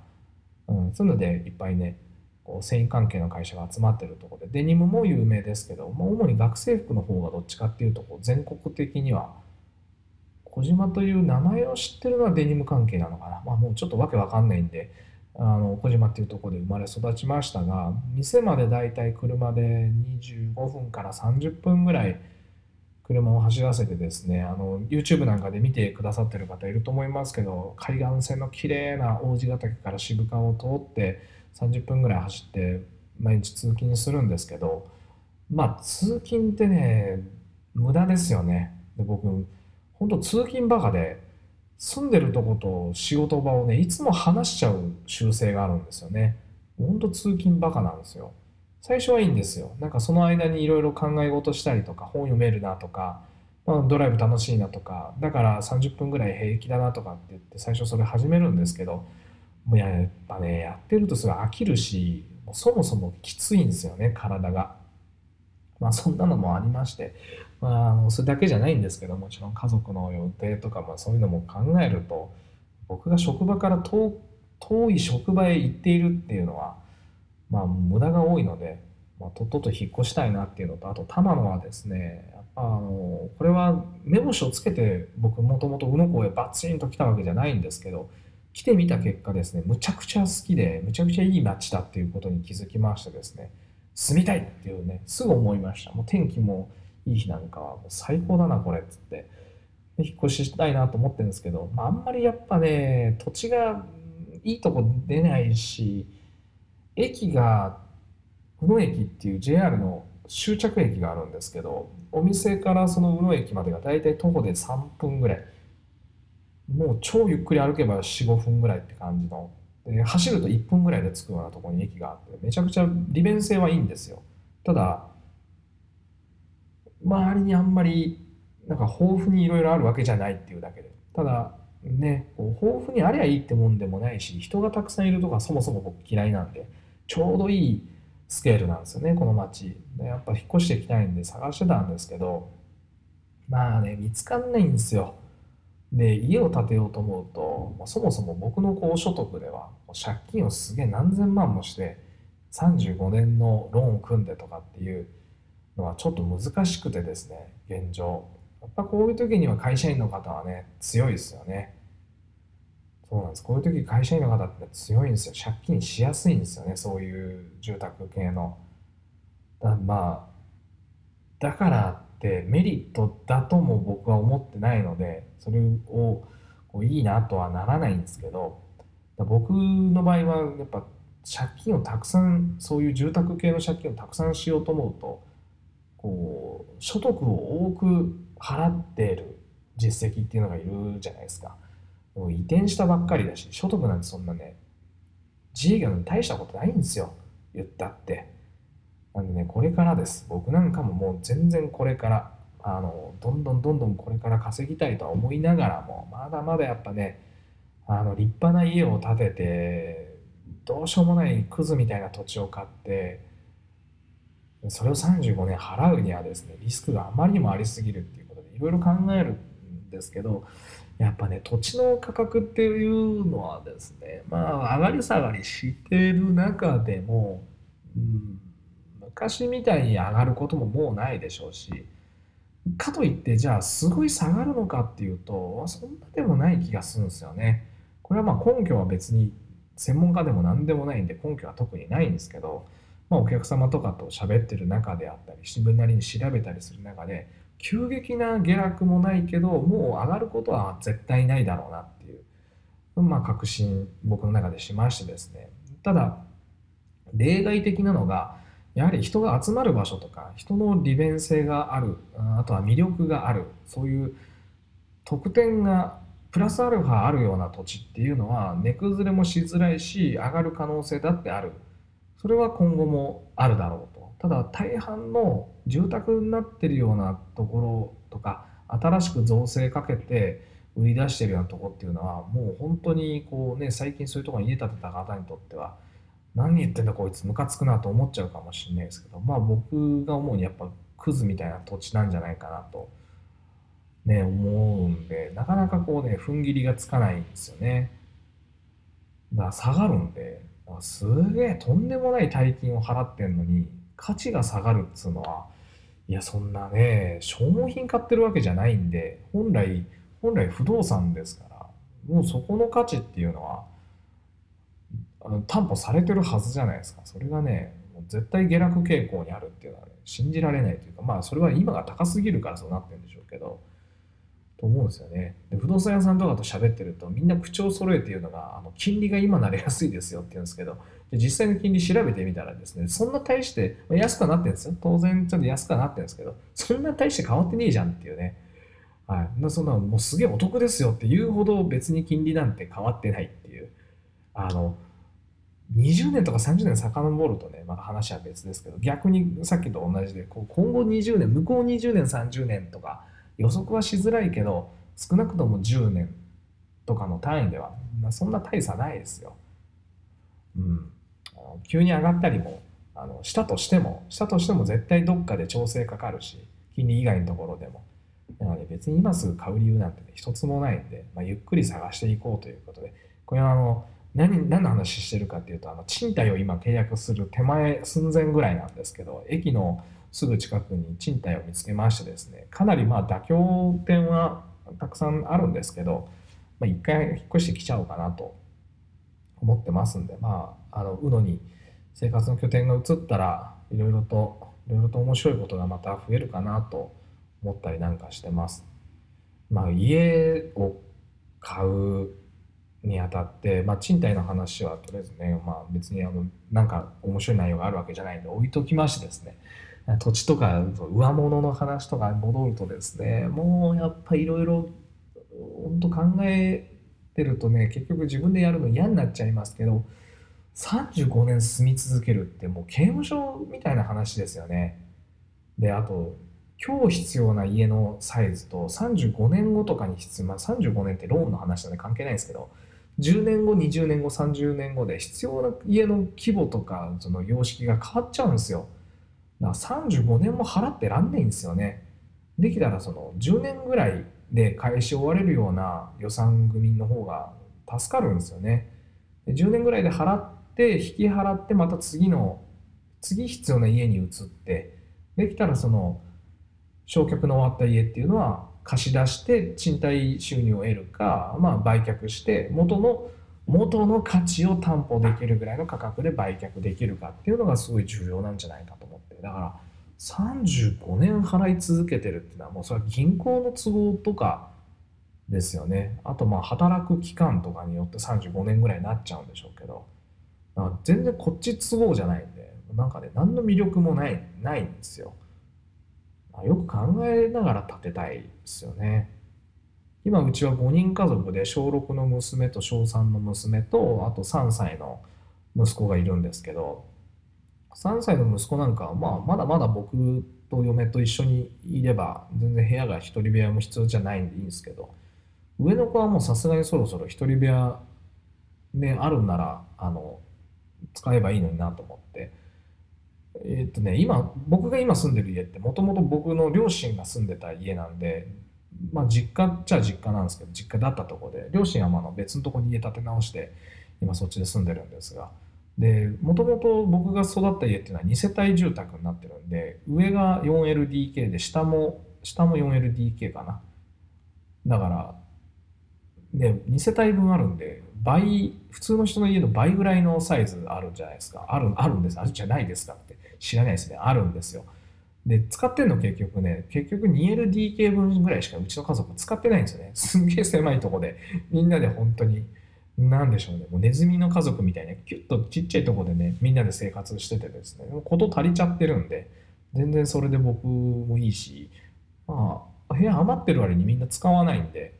うん、そういうのでいっぱいねこう繊維関係の会社が集まってるとこでデニムも有名ですけど、まあ、主に学生服の方がどっちかっていうとこう全国的には小島という名前を知ってるのはデニム関係なのかな、まあ、もうちょっとわけわかんないんであの小島っていうとこで生まれ育ちましたが店までだいたい車で25分から30分ぐらい車を走らせてですねあの YouTube なんかで見てくださってる方いると思いますけど海岸線の綺麗な王子ヶ岳から渋川を通って30分ぐらい走って毎日通勤するんですけどまあ通勤ってね無駄ですよね。で僕本当通勤バカで住んでるとこと仕事場をねいつも話しちゃう習性があるんですよね。ほんと通勤バカなんですよ。最初はいいんですよ。なんかその間にいろいろ考え事したりとか本読めるなとか、まあ、ドライブ楽しいなとかだから30分ぐらい平気だなとかって言って最初それ始めるんですけどもうやっぱねやってるとすごい飽きるしそもそもきついんですよね体が。まあそんなのもありましてまあ、それだけじゃないんですけどもちろん家族の予定とか、まあ、そういうのも考えると僕が職場から遠い職場へ行っているっていうのは、まあ、無駄が多いので、まあ、とっとと引っ越したいなっていうのとあと玉野はですねあのこれは目星をつけて僕もともと宇野港へバチンと来たわけじゃないんですけど来てみた結果ですねむちゃくちゃ好きでむちゃくちゃいい街だっていうことに気づきましてですね住みたいっていうねすぐ思いました。もう天気もいい日なんかはもう最高だなこれっつって。引っ越ししたいなと思ってるんですけど、まあ、あんまりやっぱね土地がいいとこ出ないし駅が宇野駅っていう JR の終着駅があるんですけどお店からその宇野駅までがだいたい徒歩で3分ぐらい。もう超ゆっくり歩けば45分ぐらいって感じの。で走ると1分ぐらいで着くようなところに駅があってめちゃくちゃ利便性はいいんですよ。ただ周りにあんまりなんか豊富にいろいろあるわけじゃないっていうだけで。ただね豊富にありゃいいってもんでもないし人がたくさんいるとかそもそも僕嫌いなんで。ちょうどいいスケールなんですよねこの街。でやっぱ引っ越していきたいんで探してたんですけどまあね見つかんないんですよ。で家を建てようと思うとそもそも僕のこう所得では借金をすげえ何千万もして35年のローンを組んでとかっていうのはちょっと難しくてですね現状。やっぱこういう時には会社員の方はね強いですよね。そうなんです。こういう時会社員の方って強いんですよ。借金しやすいんですよね。そういう住宅系の。だまあだからってメリットだとも僕は思ってないのでそれをこういいなとはならないんですけど僕の場合はやっぱ借金をたくさんそういう住宅系の借金をたくさんしようと思うとこう所得を多く払っている実績っていうのがいるじゃないですか。もう移転したばっかりだし所得なんてそんなね自営業に大したことないんですよ言ったって。なんでねこれからです僕なんかももう全然これからあのどんどんどんどんこれから稼ぎたいとは思いながらもまだまだやっぱねあの立派な家を建ててどうしようもないクズみたいな土地を買ってそれを35年払うにはですねリスクがあまりにもありすぎるっていうことでいろいろ考えるんですけどやっぱね土地の価格っていうのはですねまあ上がり下がりしてる中でも、うん、昔みたいに上がることももうないでしょうしかといってじゃあすごい下がるのかっていうとそんなでもない気がするんですよね。これはまあ根拠は別に専門家でも何でもないんで根拠は特にないんですけど、まあ、お客様とかと喋ってる中であったり自分なりに調べたりする中で急激な下落もないけどもう上がることは絶対ないだろうなっていう、まあ、確信僕の中でしましてですね。ただ例外的なのがやはり人が集まる場所とか人の利便性があるあとは魅力があるそういう特典がプラスアルファあるような土地っていうのは値崩れもしづらいし上がる可能性だってある。それは今後もあるだろうと。ただ大半の住宅になってるようなところとか新しく造成かけて売り出してるようなとこっていうのはもう本当にこうね最近そういうところに家建てた方にとっては何言ってんだこいつムカつくなと思っちゃうかもしれないですけどまあ僕が思うにやっぱクズみたいな土地なんじゃないかなとね思うんでなかなかこうね踏ん切りがつかないんですよね。だから下がるんですげえとんでもない大金を払ってんのに価値が下がるっつうのはいやそんなね消耗品買ってるわけじゃないんで本来本来不動産ですからもうそこの価値っていうのはあの担保されてるはずじゃないですか。それがね、もう絶対下落傾向にあるっていうのは、ね、信じられないというか、まあそれは今が高すぎるからそうなってるんでしょうけど、と思うんですよね。で不動産屋さんとかと喋ってると、みんな口調揃えて言うのが、あの金利が今なれやすいですよって言うんですけど、実際の金利調べてみたらですね、そんな大して、ま、安くなってるんですよ。当然ちょっと安くなってるんですけど、そんな大して変わってねえじゃんっていうね。はい。そんなもうすげえお得ですよって言うほど別に金利なんて変わってないっていう。あの、20年とか30年遡るとね、また話は別ですけど、逆にさっきと同じで、こう今後20年、向こう20年、30年とか予測はしづらいけど、少なくとも10年とかの単位では、そんな大差ないですよ。うん。急に上がったりも、あのしたとしても、したとしても絶対どっかで調整かかるし、金利以外のところでも。なので別に今すぐ買う理由なんて、ね、一つもないんで、まあ、ゆっくり探していこうということで、これはあの、何何の話してるかっていうとあの賃貸を今契約する手前寸前ぐらいなんですけど駅のすぐ近くに賃貸を見つけましてですねかなりまあ妥協点はたくさんあるんですけど、まあ、一回引っ越してきちゃおうかなと思ってますんでまああのに生活の拠点が移ったらいろいろといろいろと面白いことがまた増えるかなと思ったりなんかしてます。まあ、家を買うにあたって、まあ、賃貸の話はとりあえずね、まあ、別にあのなんか面白い内容があるわけじゃないんで置いときましてですね土地とか上物の話とかに戻るとですねもうやっぱいろいろ本当考えてるとね結局自分でやるの嫌になっちゃいますけど35年住み続けるってもう刑務所みたいな話ですよね。であと今日必要な家のサイズと35年後とかに必要、まあ、35年ってローンの話なんで関係ないですけど10年後20年後30年後で必要な家の規模とかその様式が変わっちゃうんですよだから35年も払ってらんないんですよね。できたらその10年ぐらいで返し終われるような予算組の方が助かるんですよね。10年ぐらいで払って引き払ってまた次の次必要な家に移ってできたらその焼却の終わった家っていうのは貸し出して賃貸収入を得るか、まあ、売却して元の元の価値を担保できるぐらいの価格で売却できるかっていうのがすごい重要なんじゃないかと思ってだから35年払い続けてるっていうのはもうそれは銀行の都合とかですよね。あとまあ働く期間とかによって35年ぐらいになっちゃうんでしょうけど。全然こっち都合じゃないんでなんかね何の魅力もないないんですよ。よく考えながら建てたいですよね。今うちは5人家族で小6の娘と小3の娘とあと3歳の息子がいるんですけど。3歳の息子なんかは、まあ、まだまだ僕と嫁と一緒にいれば全然部屋が一人部屋も必要じゃないんでいいんですけど上の子はもうさすがにそろそろ一人部屋ねあるんならあの使えばいいのになと思って。えっとね、今、僕が今住んでる家って、もともと僕の両親が住んでた家なんで、まあ、実家っちゃ実家なんですけど、実家だったとこで、両親はまあ別のとこに家建て直して、今そっちで住んでるんですが、で、もともと僕が育った家っていうのは2世帯住宅になってるんで、上が 4LDK で、下も、下も 4LDK かな。だから、で、2世帯分あるんで、倍、普通の人の家の倍ぐらいのサイズあるんじゃないですか。ある、あるんです。あるじゃないですかって。知らないですね。あるんですよ。で、使ってるの結局ね、結局 2LDK 分ぐらいしかうちの家族使ってないんですよね。すんげえ狭いとこで、みんなで本当に、なんでしょうね、もうネズミの家族みたいな、キュッとちっちゃいとこでね、みんなで生活しててですね、こと足りちゃってるんで、全然それで僕もいいし、まあ、部屋余ってる割にみんな使わないんで、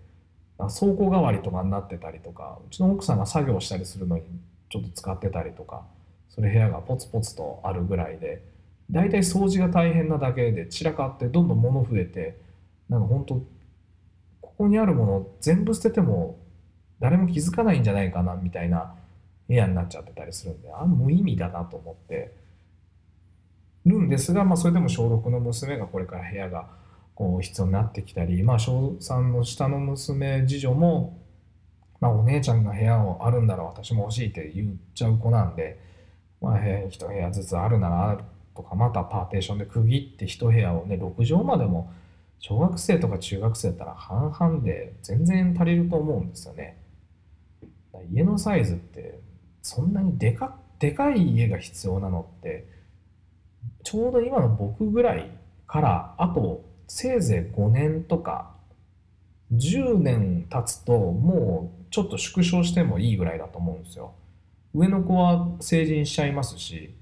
倉庫代わりとかになってたりとか、うちの奥さんが作業したりするのにちょっと使ってたりとか、それ部屋がポツポツとあるぐらいで大体掃除が大変なだけで散らかってどんどん物増えてなんか本当ここにあるもの全部捨てても誰も気づかないんじゃないかなみたいな部屋になっちゃってたりするんであ無意味だなと思ってるんですが、まあ、それでも小6の娘がこれから部屋がこう必要になってきたり、まあ、小3の下の娘次女も、まあ、お姉ちゃんが部屋をあるんだろう私も欲しいって言っちゃう子なんで。まあ、1部屋ずつあるならあるとかまたパーテーションで区切って1部屋をね6畳までも小学生とか中学生だったら半々で全然足りると思うんですよね。家のサイズってそんなにでかでかい家が必要なのってちょうど今の僕ぐらいからあとせいぜい5年とか10年経つともうちょっと縮小してもいいぐらいだと思うんですよ。上の子は成人しちゃいますし、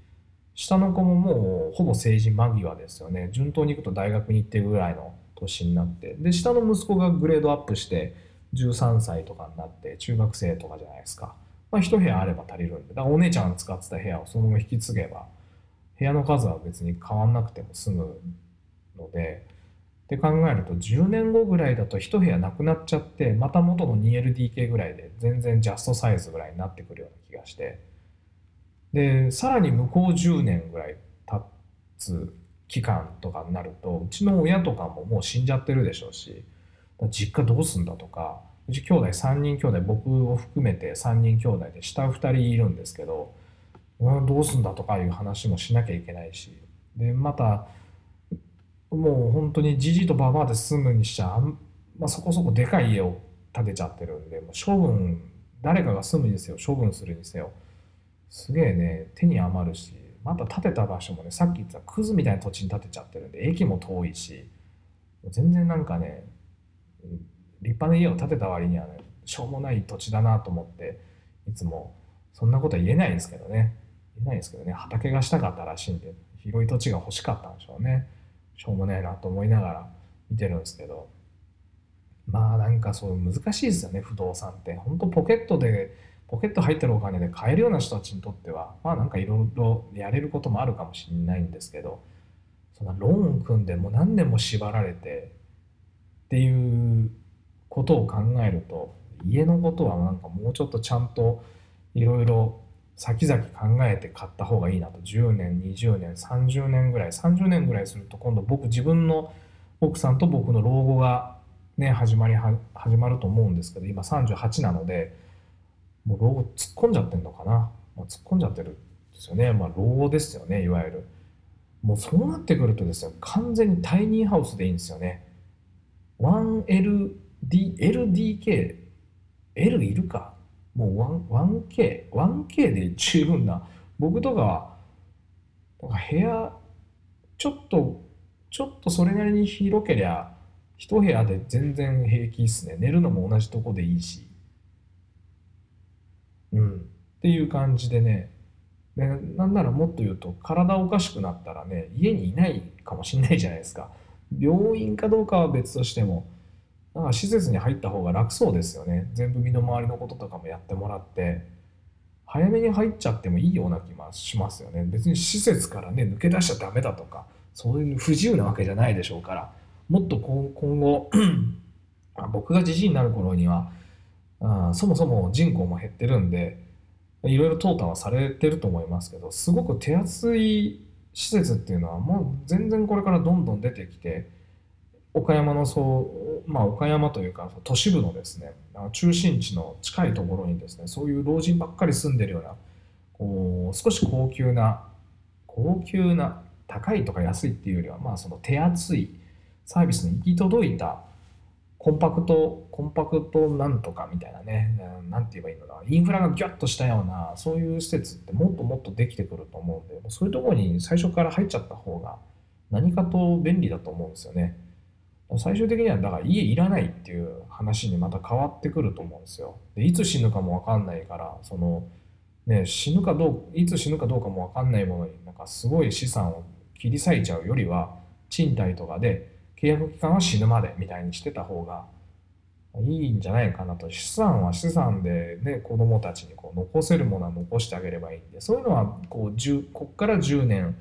下の子ももうほぼ成人間際ですよね。順当に行くと大学に行ってるぐらいの年になって。で、下の息子がグレードアップして13歳とかになって中学生とかじゃないですか。まあ一部屋あれば足りるんで。だからお姉ちゃんが使ってた部屋をそのまま引き継げば、部屋の数は別に変わんなくても済むので、って考えると10年後ぐらいだと1部屋なくなっちゃってまた元の 2LDK ぐらいで全然ジャストサイズぐらいになってくるような気がしてでさらに向こう10年ぐらい経つ期間とかになるとうちの親とかももう死んじゃってるでしょうし実家どうすんだとかうち兄弟3人兄弟僕を含めて3人兄弟で下2人いるんですけど、うん、どうすんだとかいう話もしなきゃいけないしでまたもう本当にじじとばばで住むにしちゃあん、まあ、そこそこでかい家を建てちゃってるんで、もう処分、誰かが住むにせよ、処分するにせよ、すげえね、手に余るし、また建てた場所もね、さっき言ったクズみたいな土地に建てちゃってるんで、駅も遠いし、全然なんかね、立派な家を建てた割にはね、しょうもない土地だなと思って、いつも、そんなことは言えないんですけどね。言えないですけどね、畑がしたかったらしいんで、広い土地が欲しかったんでしょうね。しょうもねえなと思いながら見てるんですけどまあなんかそう難しいですよね不動産って本当ポケットでポケット入ってるお金で買えるような人たちにとってはまあなんかいろいろやれることもあるかもしれないんですけどそんなローン組んでもう何年も縛られてっていうことを考えると家のことはなんかもうちょっとちゃんといろいろ先々考えて買った方がいいなと。10年20年30年ぐらい30年ぐらいすると今度僕自分の奥さんと僕の老後がね始まり始まると思うんですけど今38なのでもう老後突っ込んじゃってんのかな、まあ、突っ込んじゃってるんですよね。まあ老後ですよねいわゆる。もうそうなってくるとですね完全にタイニーハウスでいいんですよね。1L D、LDK、L いるか？もう 1K、1K で十分な。僕とかは、なんか部屋、ちょっと、ちょっとそれなりに広けりゃ、一部屋で全然平気っすね。寝るのも同じとこでいいし。うん。っていう感じでね。でなんならもっと言うと、体おかしくなったらね、家にいないかもしんないじゃないですか。病院かどうかは別としても、だから施設に入った方が楽そうですよね。全部身の回りのこととかもやってもらって、早めに入っちゃってもいいような気もしますよね。別に施設からね、抜け出しちゃダメだとか、そういう不自由なわけじゃないでしょうから、もっと今後 僕がじじいになる頃にはあ、そもそも人口も減ってるんで、いろいろ淘汰はされてると思いますけど、すごく手厚い施設っていうのはもう全然これからどんどん出てきて、岡山のそう、まあ、岡山というか都市部のですね中心地の近いところにですねそういう老人ばっかり住んでるようなこう少し高級な高級な高いとか安いっていうよりはまあその手厚いサービスに行き届いたコンパクトコンパクトなんとかみたいなね何て言えばいいのかなインフラがギュッとしたようなそういう施設ってもっともっとできてくると思うんでそういうところに最初から入っちゃった方が何かと便利だと思うんですよね。最終的にはだから家いらないっていう話にまた変わってくると思うんですよ。でいつ死ぬかもわかんないからその、ね、死ぬかどういつ死ぬかどうかもわかんないものになんかすごい資産を切り裂いちゃうよりは賃貸とかで契約期間は死ぬまでみたいにしてた方がいいんじゃないかなと資産は資産で、ね、子供たちにこう残せるものは残してあげればいいんでそういうのはこうこっから10年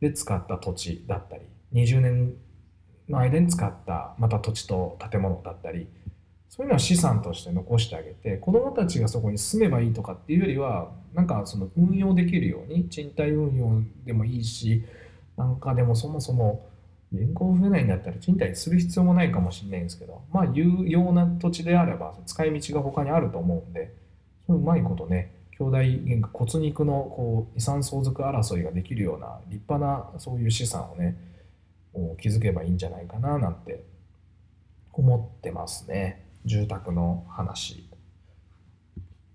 で使った土地だったり20年の間に使ったまた土地と建物だったりそういうのは資産として残してあげて子どもたちがそこに住めばいいとかっていうよりはなんかその運用できるように賃貸運用でもいいしなんかでもそもそも人口増えないんだったら賃貸する必要もないかもしれないんですけどまあ有用な土地であれば使い道が他にあると思うんでそううまいことね兄弟喧嘩骨肉のこう遺産相続争いができるような立派なそういう資産をね気づけばいいんじゃないかななんて思ってますね。住宅の話。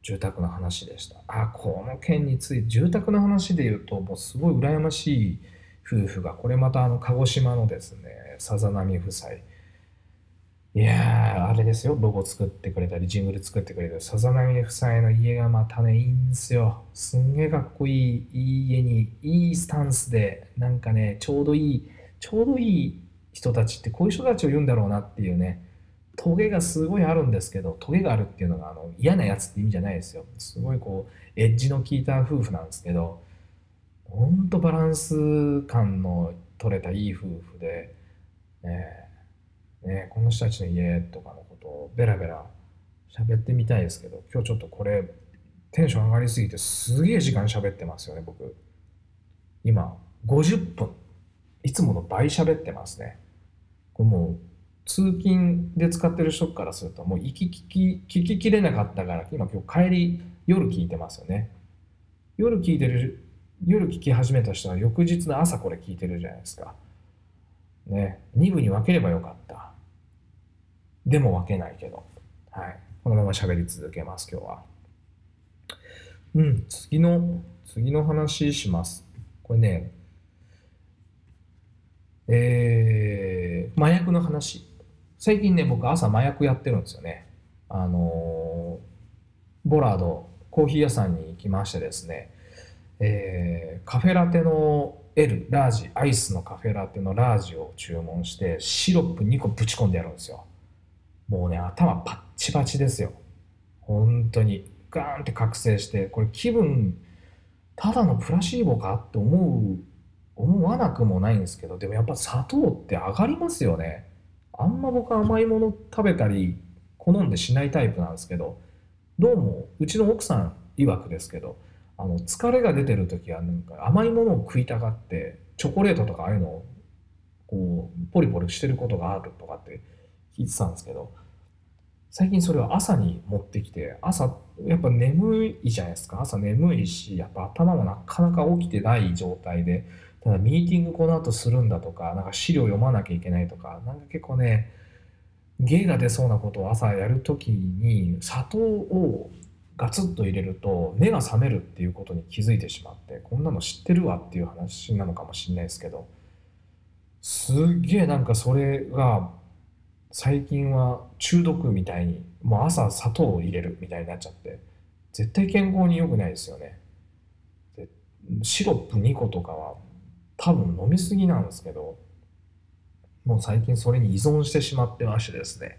住宅の話でした。あこの件について住宅の話で言うともうすごい羨ましい夫婦がこれまたあの鹿児島のですねさざ波夫妻。いやーあれですよ。ロゴ作ってくれたりジングル作ってくれたりさざ波夫妻の家がまたねいいんですよ。すんげえかっこいい。いい家にいいスタンスでなんかねちょうどいいちょうどいい人たちってこういう人たちを言うんだろうなっていうねトゲがすごいあるんですけどトゲがあるっていうのがあの嫌なやつって意味じゃないですよ。すごいこうエッジの効いた夫婦なんですけどほんとバランス感の取れたいい夫婦で、ねね、この人たちの家とかのことをベラベラ喋ってみたいですけど今日ちょっとこれテンション上がりすぎてすげえ時間喋ってますよね僕。今50分いつもの倍喋ってますね。これもう通勤で使ってる人からするともう聞き聞き聞ききれなかったから今今日帰り夜聞いてますよね。夜聞いてる夜聞き始めた人は翌日の朝これ聞いてるじゃないですか。ね、2部に分ければよかった。でも分けないけど。はい。このまま喋り続けます、今日は。うん、次の、次の話します。これね、えー、麻薬の話。最近ね、僕朝麻薬やってるんですよね。あのー、ボラード、コーヒー屋さんに行きましてですね、えー、カフェラテの L、ラージ、アイスのカフェラテのラージを注文して、シロップ2個ぶち込んでやるんですよ。もうね、頭パッチパチですよ。本当に。ガーンって覚醒して、これ気分、ただのプラシーボかって思う思わなくもないんですけどでもやっぱ砂糖って上がりますよね。あんま僕甘いもの食べたり好んでしないタイプなんですけどどうもうちの奥さん曰くですけどあの疲れが出てる時はなんか甘いものを食いたがってチョコレートとかああいうのをこうポリポリしてることがあるとかって聞いてたんですけど最近それを朝に持ってきて朝やっぱ眠いじゃないですか。朝眠いしやっぱ頭もなかなか起きてない状態でただミーティングこの後するんだとかなんか資料読まなきゃいけないとかなんか結構ね芸が出そうなことを朝やるときに砂糖をガツッと入れると目が覚めるっていうことに気づいてしまってこんなの知ってるわっていう話なのかもしれないですけどすっげえなんかそれが最近は中毒みたいにもう朝砂糖を入れるみたいになっちゃって絶対健康に良くないですよね。でシロップ2個とかは多分飲みすぎなんですけどもう最近それに依存してしまってましてですね。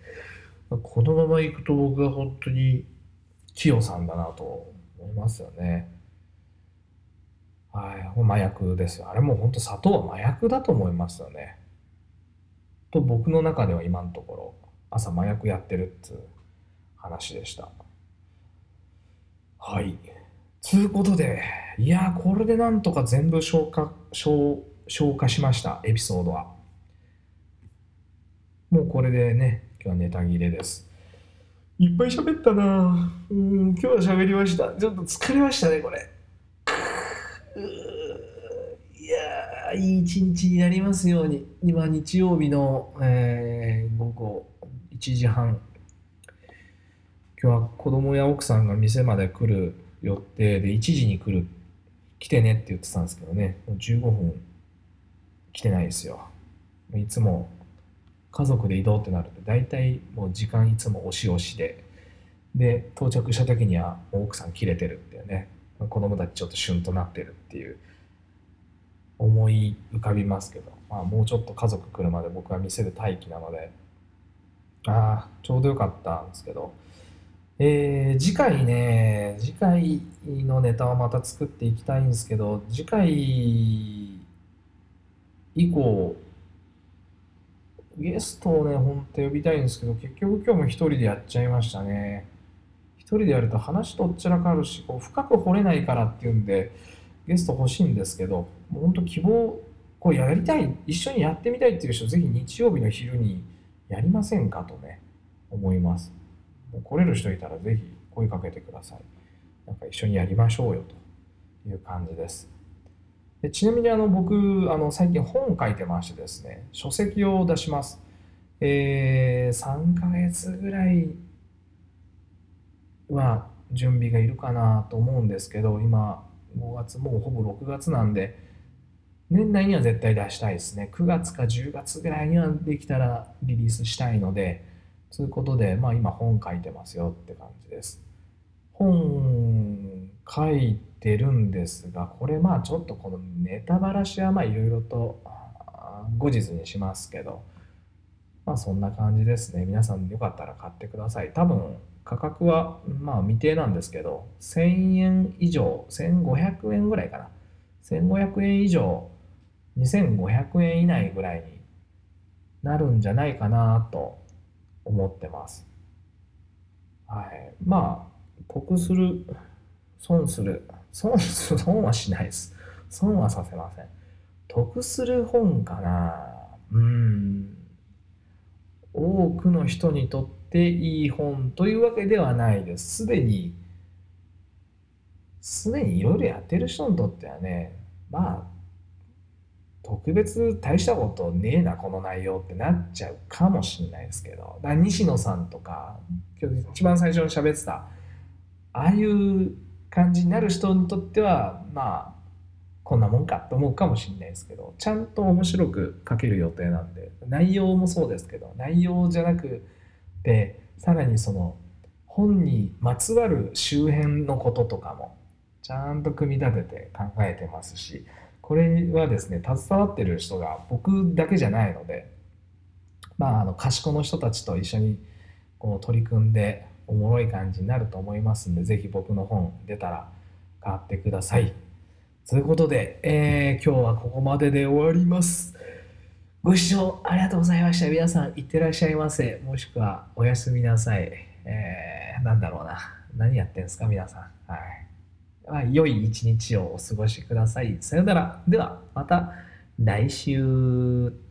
このままいくと僕は本当にキヨさんだなと思いますよね。はい麻薬ですよ。あれもう本当砂糖は麻薬だと思いますよね。と僕の中では今のところ朝麻薬やってるっつう話でした。はい。つうことでいやこれでなんとか全部消化消消化しましたエピソードは。もうこれでね今日はネタ切れです。いっぱい喋ったな。うん今日は喋りました。ちょっと疲れましたねこれ。いやいい一日になりますように。今日曜日の、えー、午後1時半。今日は子供や奥さんが店まで来る予定で1時に来るって来てねって言ってたんですけどね。もう15分来てないですよ。いつも家族で移動ってなると大体もう時間いつも押し押しで。で到着した時には奥さん切れてるっていうね。子供たちちょっとシュンとなってるっていう。思い浮かびますけど、まあ、もうちょっと家族来るまで僕は店で待機なので。ああちょうどよかったんですけど。えー、次回ね次回のネタをまた作っていきたいんですけど次回以降ゲストをね、ほんと呼びたいんですけど、結局今日も一人でやっちゃいましたね。一人でやると話とっちらかるし、こう深く掘れないからっていうんで、ゲスト欲しいんですけど、もうほんと希望、こうやりたい、一緒にやってみたいっていう人、ぜひ日曜日の昼にやりませんかとね、思います。もう来れる人いたらぜひ声かけてください。なんか一緒にやりましょうよという感じです。でちなみにあの僕あの最近本を書いてましてですね書籍を出します、えー、3ヶ月ぐらいは準備がいるかなと思うんですけど今5月もうほぼ6月なんで年内には絶対出したいですね9月か10月ぐらいにはできたらリリースしたいのでということで、まあ、今本書いてますよって感じです本書いてるんですが、これまあちょっとこのネタばらしはまあいろいろと後日にしますけど、まあそんな感じですね。皆さんよかったら買ってください。多分価格はまあ未定なんですけど、1000円以上、1500円ぐらいかな。1500円以上、2500円以内ぐらいになるんじゃないかなと思ってます。はい。まあ、得する、損する損、損はしないです。損はさせません。得する本かなうん。多くの人にとっていい本というわけではないです。すでに、すでにいろいろやってる人にとってはね、まあ、特別大したことねえな、この内容ってなっちゃうかもしれないですけど、だ西野さんとか、今日一番最初に喋ってた、ああいう感じになる人にとってはまあこんなもんかと思うかもしれないですけどちゃんと面白く書ける予定なんで内容もそうですけど内容じゃなくてさらにその本にまつわる周辺のこととかもちゃんと組み立てて考えてますしこれはですね携わってる人が僕だけじゃないのでまああの賢の人たちと一緒にこう取り組んでおもろい感じになると思いますんで是非僕の本出たら買ってください。ということで、えー、今日はここまでで終わります。ご視聴ありがとうございました。皆さん、いってらっしゃいませ。もしくは、おやすみなさい。えー、なんだろうな。何やってんすか、皆さん。はい。まあ、良い一日をお過ごしください。さよなら。では、また来週。